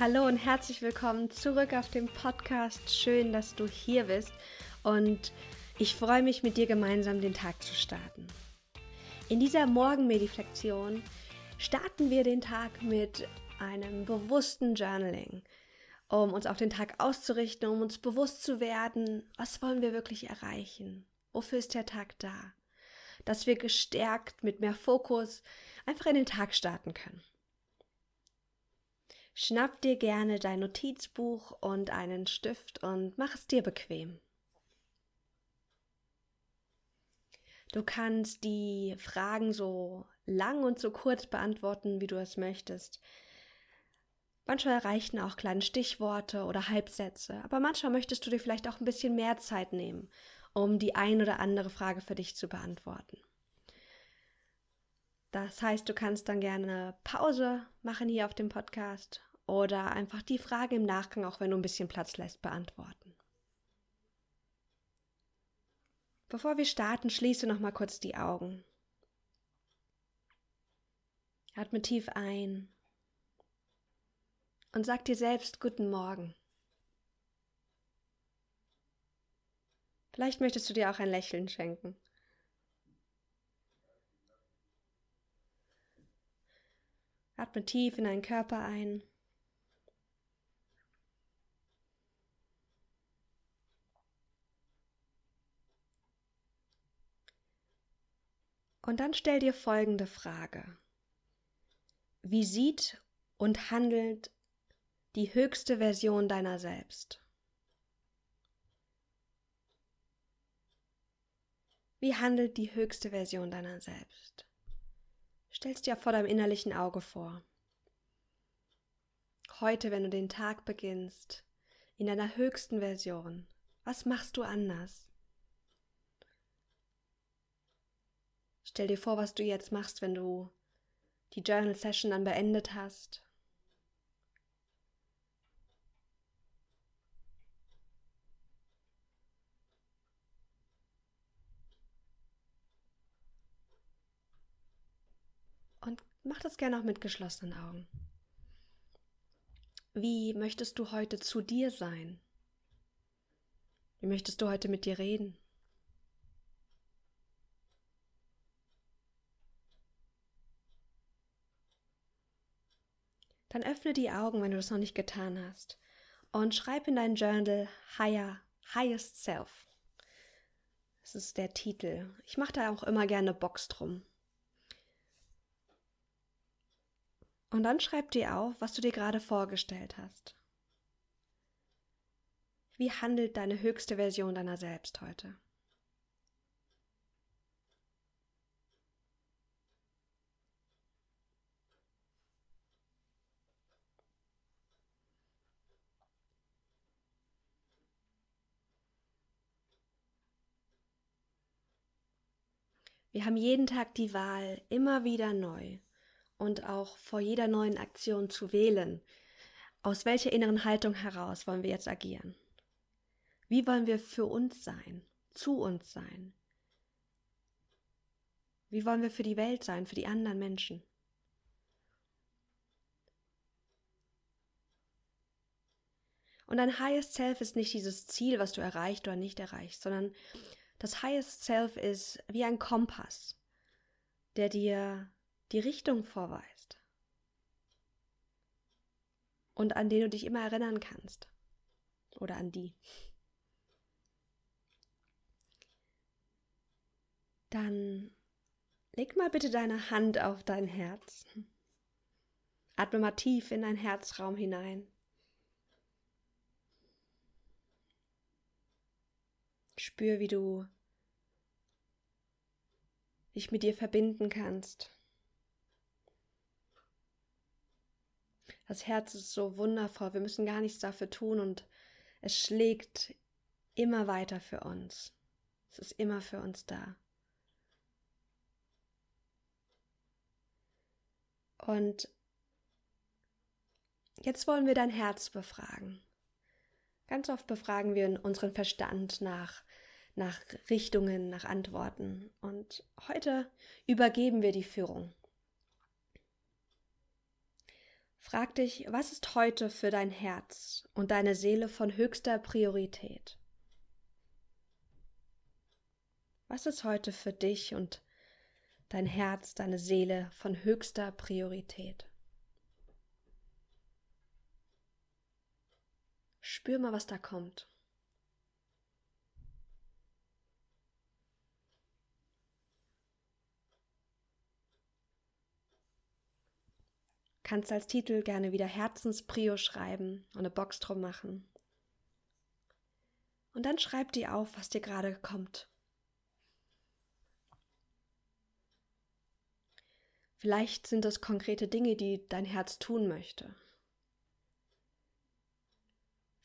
Hallo und herzlich willkommen zurück auf dem Podcast. Schön, dass du hier bist und ich freue mich mit dir gemeinsam den Tag zu starten. In dieser Morgenmediflexion starten wir den Tag mit einem bewussten Journaling, um uns auf den Tag auszurichten, um uns bewusst zu werden, was wollen wir wirklich erreichen? Wofür ist der Tag da? Dass wir gestärkt mit mehr Fokus einfach in den Tag starten können. Schnapp dir gerne dein Notizbuch und einen Stift und mach es dir bequem. Du kannst die Fragen so lang und so kurz beantworten, wie du es möchtest. Manchmal reichen auch kleine Stichworte oder Halbsätze, aber manchmal möchtest du dir vielleicht auch ein bisschen mehr Zeit nehmen, um die ein oder andere Frage für dich zu beantworten. Das heißt, du kannst dann gerne Pause machen hier auf dem Podcast oder einfach die Frage im Nachgang, auch wenn du ein bisschen Platz lässt, beantworten. Bevor wir starten, schließe noch mal kurz die Augen. Atme tief ein und sag dir selbst guten Morgen. Vielleicht möchtest du dir auch ein Lächeln schenken. Atme tief in deinen Körper ein Und dann stell dir folgende Frage. Wie sieht und handelt die höchste Version deiner selbst? Wie handelt die höchste Version deiner selbst? Stellst dir vor deinem innerlichen Auge vor. Heute, wenn du den Tag beginnst, in deiner höchsten Version, was machst du anders? Stell dir vor, was du jetzt machst, wenn du die Journal Session dann beendet hast. Und mach das gerne auch mit geschlossenen Augen. Wie möchtest du heute zu dir sein? Wie möchtest du heute mit dir reden? Dann öffne die Augen, wenn du das noch nicht getan hast, und schreib in dein Journal Higher, Highest Self. Das ist der Titel. Ich mache da auch immer gerne Box drum. Und dann schreib dir auf, was du dir gerade vorgestellt hast. Wie handelt deine höchste Version deiner selbst heute? Wir haben jeden Tag die Wahl, immer wieder neu und auch vor jeder neuen Aktion zu wählen. Aus welcher inneren Haltung heraus wollen wir jetzt agieren? Wie wollen wir für uns sein, zu uns sein? Wie wollen wir für die Welt sein, für die anderen Menschen? Und dein Highest Self ist nicht dieses Ziel, was du erreicht oder nicht erreichst, sondern das Highest Self ist wie ein Kompass, der dir die Richtung vorweist und an den du dich immer erinnern kannst oder an die. Dann leg mal bitte deine Hand auf dein Herz. Atme mal tief in dein Herzraum hinein. Spür, wie du dich mit dir verbinden kannst. Das Herz ist so wundervoll, wir müssen gar nichts dafür tun und es schlägt immer weiter für uns. Es ist immer für uns da. Und jetzt wollen wir dein Herz befragen. Ganz oft befragen wir unseren Verstand nach, nach Richtungen, nach Antworten. Und heute übergeben wir die Führung. Frag dich, was ist heute für dein Herz und deine Seele von höchster Priorität? Was ist heute für dich und dein Herz, deine Seele von höchster Priorität? Spür mal, was da kommt. Kannst als Titel gerne wieder Herzensprio schreiben und eine Box drum machen. Und dann schreib dir auf, was dir gerade kommt. Vielleicht sind es konkrete Dinge, die dein Herz tun möchte.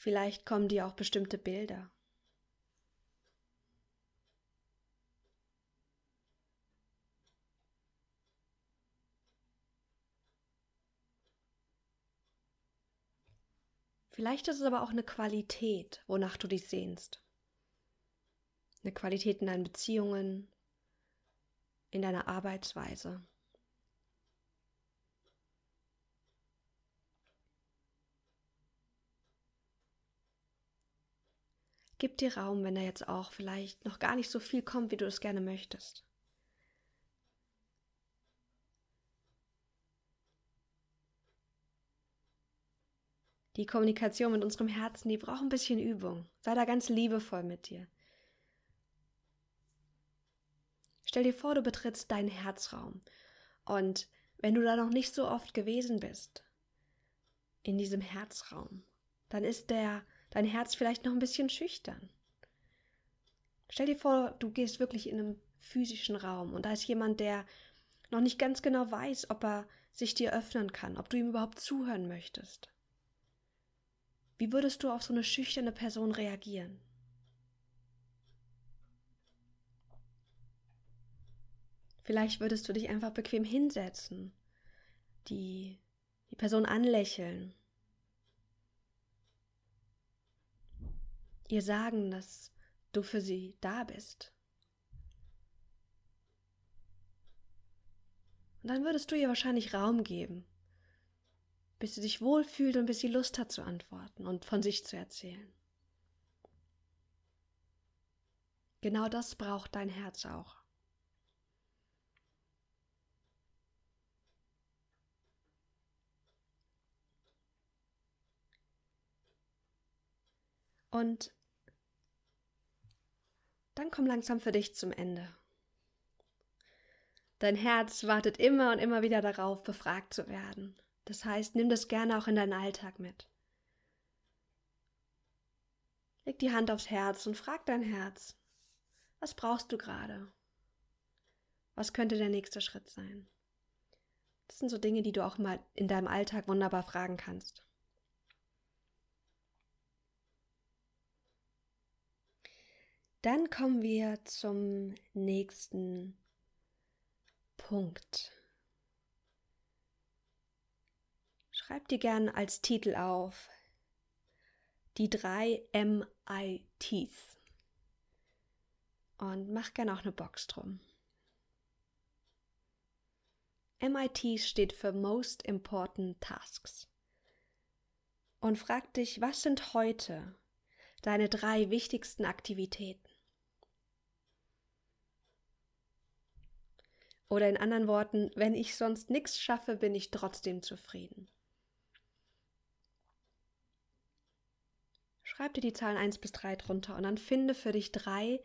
Vielleicht kommen dir auch bestimmte Bilder. Vielleicht ist es aber auch eine Qualität, wonach du dich sehnst. Eine Qualität in deinen Beziehungen, in deiner Arbeitsweise. Gib dir Raum, wenn da jetzt auch vielleicht noch gar nicht so viel kommt, wie du es gerne möchtest. Die Kommunikation mit unserem Herzen, die braucht ein bisschen Übung. Sei da ganz liebevoll mit dir. Stell dir vor, du betrittst deinen Herzraum. Und wenn du da noch nicht so oft gewesen bist, in diesem Herzraum, dann ist der, dein Herz vielleicht noch ein bisschen schüchtern. Stell dir vor, du gehst wirklich in einem physischen Raum und da ist jemand, der noch nicht ganz genau weiß, ob er sich dir öffnen kann, ob du ihm überhaupt zuhören möchtest. Wie würdest du auf so eine schüchterne Person reagieren? Vielleicht würdest du dich einfach bequem hinsetzen, die, die Person anlächeln, ihr sagen, dass du für sie da bist. Und dann würdest du ihr wahrscheinlich Raum geben bis sie sich wohlfühlt und bis sie Lust hat zu antworten und von sich zu erzählen. Genau das braucht dein Herz auch. Und dann komm langsam für dich zum Ende. Dein Herz wartet immer und immer wieder darauf, befragt zu werden. Das heißt, nimm das gerne auch in deinen Alltag mit. Leg die Hand aufs Herz und frag dein Herz, was brauchst du gerade? Was könnte der nächste Schritt sein? Das sind so Dinge, die du auch mal in deinem Alltag wunderbar fragen kannst. Dann kommen wir zum nächsten Punkt. Schreib dir gern als Titel auf die drei MITs und mach gern auch eine Box drum. MIT steht für Most Important Tasks. Und frag dich, was sind heute deine drei wichtigsten Aktivitäten? Oder in anderen Worten, wenn ich sonst nichts schaffe, bin ich trotzdem zufrieden. Schreib dir die Zahlen 1 bis 3 drunter und dann finde für dich drei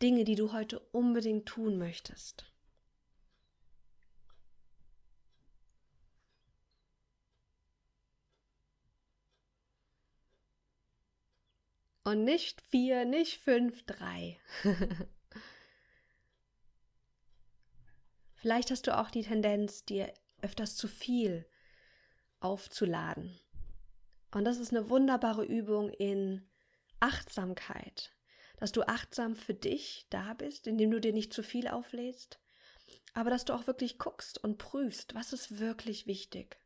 Dinge, die du heute unbedingt tun möchtest. Und nicht vier, nicht fünf, drei. Vielleicht hast du auch die Tendenz, dir öfters zu viel aufzuladen. Und das ist eine wunderbare Übung in Achtsamkeit, dass du achtsam für dich da bist, indem du dir nicht zu viel auflädst, aber dass du auch wirklich guckst und prüfst, was ist wirklich wichtig.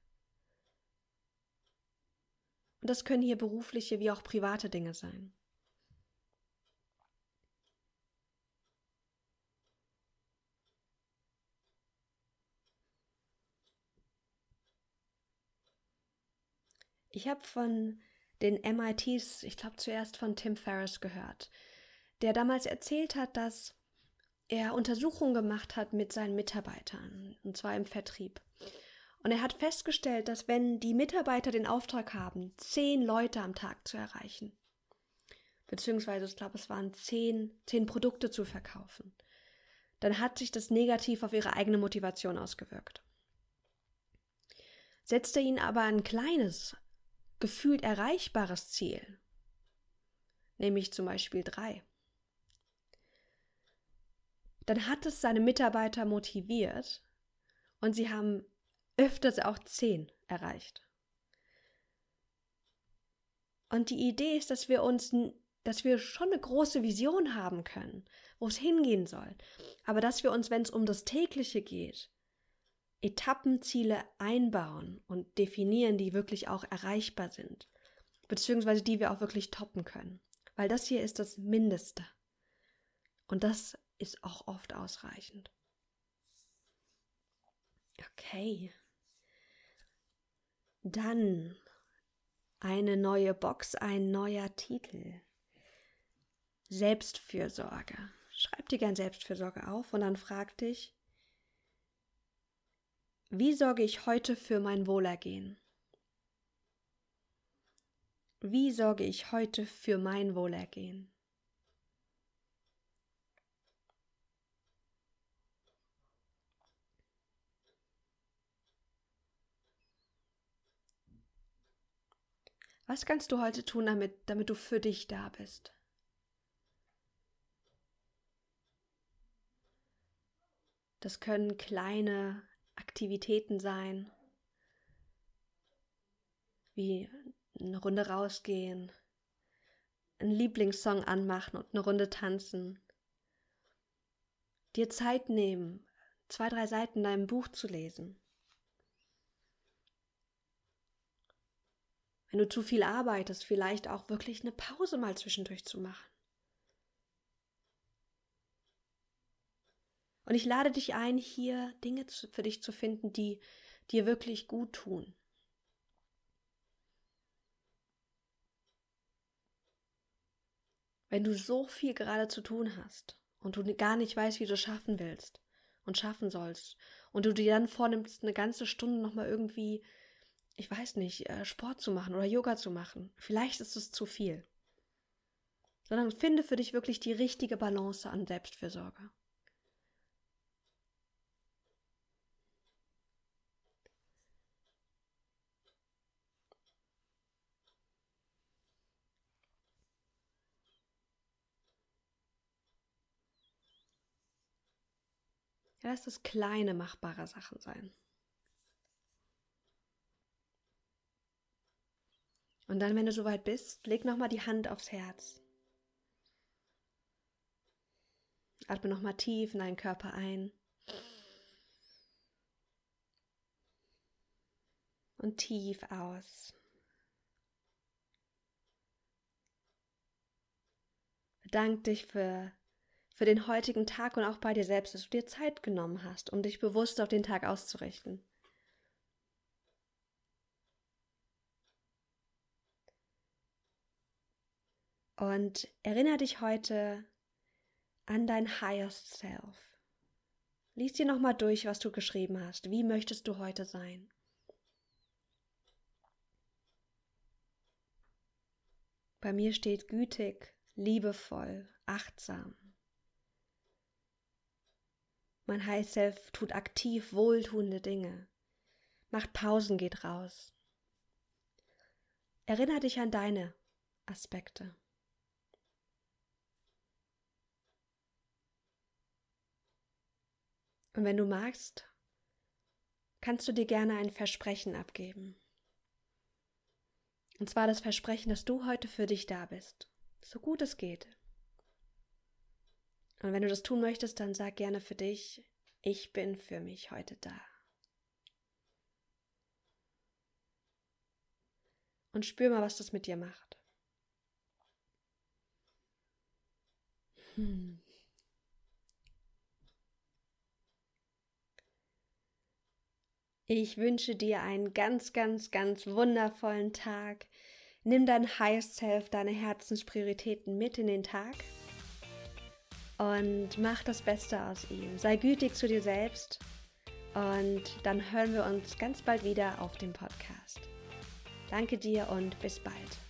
Und das können hier berufliche wie auch private Dinge sein. Ich habe von den MITs, ich glaube zuerst von Tim Ferriss gehört, der damals erzählt hat, dass er Untersuchungen gemacht hat mit seinen Mitarbeitern, und zwar im Vertrieb. Und er hat festgestellt, dass wenn die Mitarbeiter den Auftrag haben, zehn Leute am Tag zu erreichen, beziehungsweise ich glaube, es waren zehn, zehn Produkte zu verkaufen, dann hat sich das negativ auf ihre eigene Motivation ausgewirkt. Setzt er ihnen aber ein kleines, gefühlt erreichbares Ziel, nämlich zum Beispiel drei, dann hat es seine Mitarbeiter motiviert und sie haben öfters auch zehn erreicht. Und die Idee ist, dass wir uns, dass wir schon eine große Vision haben können, wo es hingehen soll, aber dass wir uns, wenn es um das tägliche geht, Etappenziele einbauen und definieren, die wirklich auch erreichbar sind, beziehungsweise die wir auch wirklich toppen können. Weil das hier ist das Mindeste. Und das ist auch oft ausreichend. Okay. Dann eine neue Box, ein neuer Titel. Selbstfürsorge. Schreib dir gern Selbstfürsorge auf und dann frag dich, wie sorge ich heute für mein Wohlergehen? Wie sorge ich heute für mein Wohlergehen? Was kannst du heute tun, damit, damit du für dich da bist? Das können kleine Aktivitäten sein, wie eine Runde rausgehen, einen Lieblingssong anmachen und eine Runde tanzen, dir Zeit nehmen, zwei, drei Seiten deinem Buch zu lesen. wenn du zu viel arbeitest, vielleicht auch wirklich eine Pause mal zwischendurch zu machen. Und ich lade dich ein, hier Dinge für dich zu finden, die dir wirklich gut tun. Wenn du so viel gerade zu tun hast und du gar nicht weißt, wie du es schaffen willst und schaffen sollst und du dir dann vornimmst, eine ganze Stunde nochmal irgendwie ich weiß nicht, äh, Sport zu machen oder Yoga zu machen. Vielleicht ist es zu viel. Sondern finde für dich wirklich die richtige Balance an Selbstfürsorge. Lass das kleine machbare Sachen sein. Und dann, wenn du soweit bist, leg nochmal die Hand aufs Herz. Atme nochmal tief in deinen Körper ein. Und tief aus. Bedank dich für, für den heutigen Tag und auch bei dir selbst, dass du dir Zeit genommen hast, um dich bewusst auf den Tag auszurichten. Und erinnere dich heute an dein Highest Self. Lies dir nochmal durch, was du geschrieben hast. Wie möchtest du heute sein? Bei mir steht gütig, liebevoll, achtsam. Mein High Self tut aktiv wohltuende Dinge, macht Pausen, geht raus. Erinnere dich an deine Aspekte. Und wenn du magst, kannst du dir gerne ein Versprechen abgeben. Und zwar das Versprechen, dass du heute für dich da bist, so gut es geht. Und wenn du das tun möchtest, dann sag gerne für dich, ich bin für mich heute da. Und spür mal, was das mit dir macht. Hm. Ich wünsche dir einen ganz, ganz, ganz wundervollen Tag. Nimm dein Highest Self, deine Herzensprioritäten mit in den Tag und mach das Beste aus ihm. Sei gütig zu dir selbst und dann hören wir uns ganz bald wieder auf dem Podcast. Danke dir und bis bald.